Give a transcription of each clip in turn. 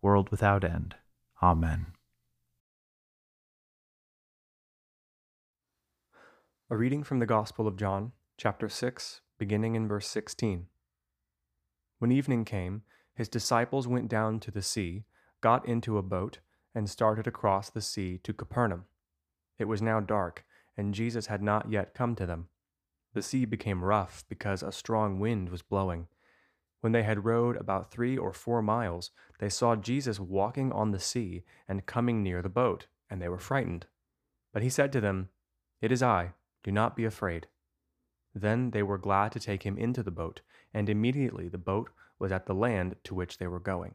world without end. Amen. A reading from the Gospel of John, chapter 6, beginning in verse 16. When evening came, his disciples went down to the sea, got into a boat, and started across the sea to Capernaum. It was now dark, and Jesus had not yet come to them. The sea became rough because a strong wind was blowing when they had rowed about three or four miles, they saw Jesus walking on the sea and coming near the boat, and they were frightened. But he said to them, It is I, do not be afraid. Then they were glad to take him into the boat, and immediately the boat was at the land to which they were going.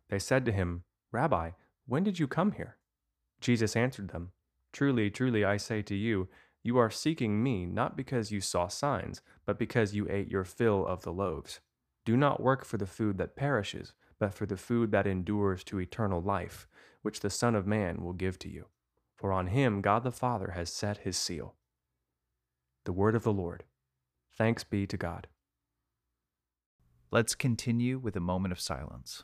they said to him, Rabbi, when did you come here? Jesus answered them, Truly, truly, I say to you, you are seeking me not because you saw signs, but because you ate your fill of the loaves. Do not work for the food that perishes, but for the food that endures to eternal life, which the Son of Man will give to you. For on him God the Father has set his seal. The word of the Lord. Thanks be to God. Let's continue with a moment of silence.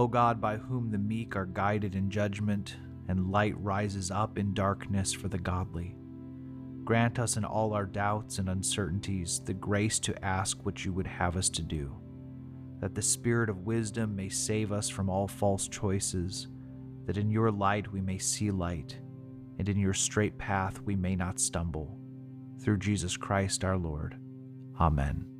O God, by whom the meek are guided in judgment, and light rises up in darkness for the godly, grant us in all our doubts and uncertainties the grace to ask what you would have us to do, that the Spirit of wisdom may save us from all false choices, that in your light we may see light, and in your straight path we may not stumble. Through Jesus Christ our Lord. Amen.